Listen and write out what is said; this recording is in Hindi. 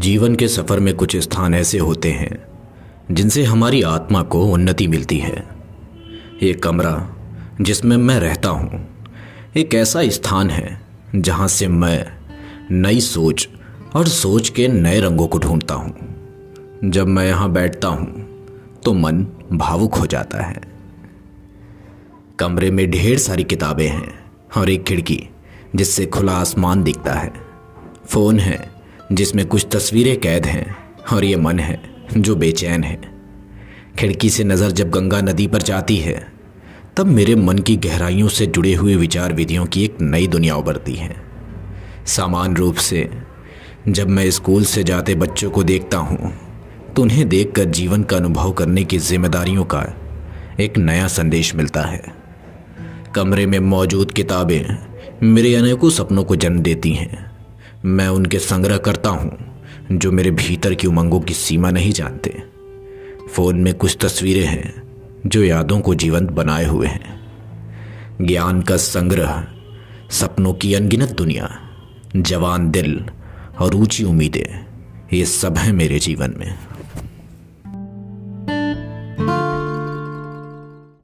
जीवन के सफ़र में कुछ स्थान ऐसे होते हैं, जिनसे हमारी आत्मा को उन्नति मिलती है। ये कमरा, जिसमें मैं रहता हूँ, एक ऐसा स्थान है, जहाँ से मैं नई सोच और सोच के नए रंगों को ढूंढता हूँ। जब मैं यहाँ बैठता हूँ तो मन भावुक हो जाता है। कमरे में ढेर सारी किताबें हैं और एक खिड़की, जिससे खुला आसमान दिखता है। फ़ोन है जिसमें कुछ तस्वीरें कैद हैं और ये मन है, जो बेचैन है। खिड़की से नज़र जब गंगा नदी पर जाती है, तब मेरे मन की गहराइयों से जुड़े हुए विचार विधियों की एक नई दुनिया उभरती है। सामान्य रूप से, जब मैं स्कूल से जाते बच्चों को देखता हूँ तो उन्हें देखकर जीवन का अनुभव करने की जिम्मेदारियों का एक नया संदेश मिलता है। कमरे में मौजूद किताबें मेरे अनेकों सपनों को जन्म देती हैं। मैं उनके संग्रह करता हूँ, जो मेरे भीतर की उमंगों की सीमा नहीं जानते। फ़ोन में कुछ तस्वीरें हैं, जो यादों को जीवंत बनाए हुए हैं। ज्ञान का संग्रह, सपनों की अनगिनत दुनिया, जवान दिल और ऊँची उम्मीदें, ये सब हैं मेरे जीवन में।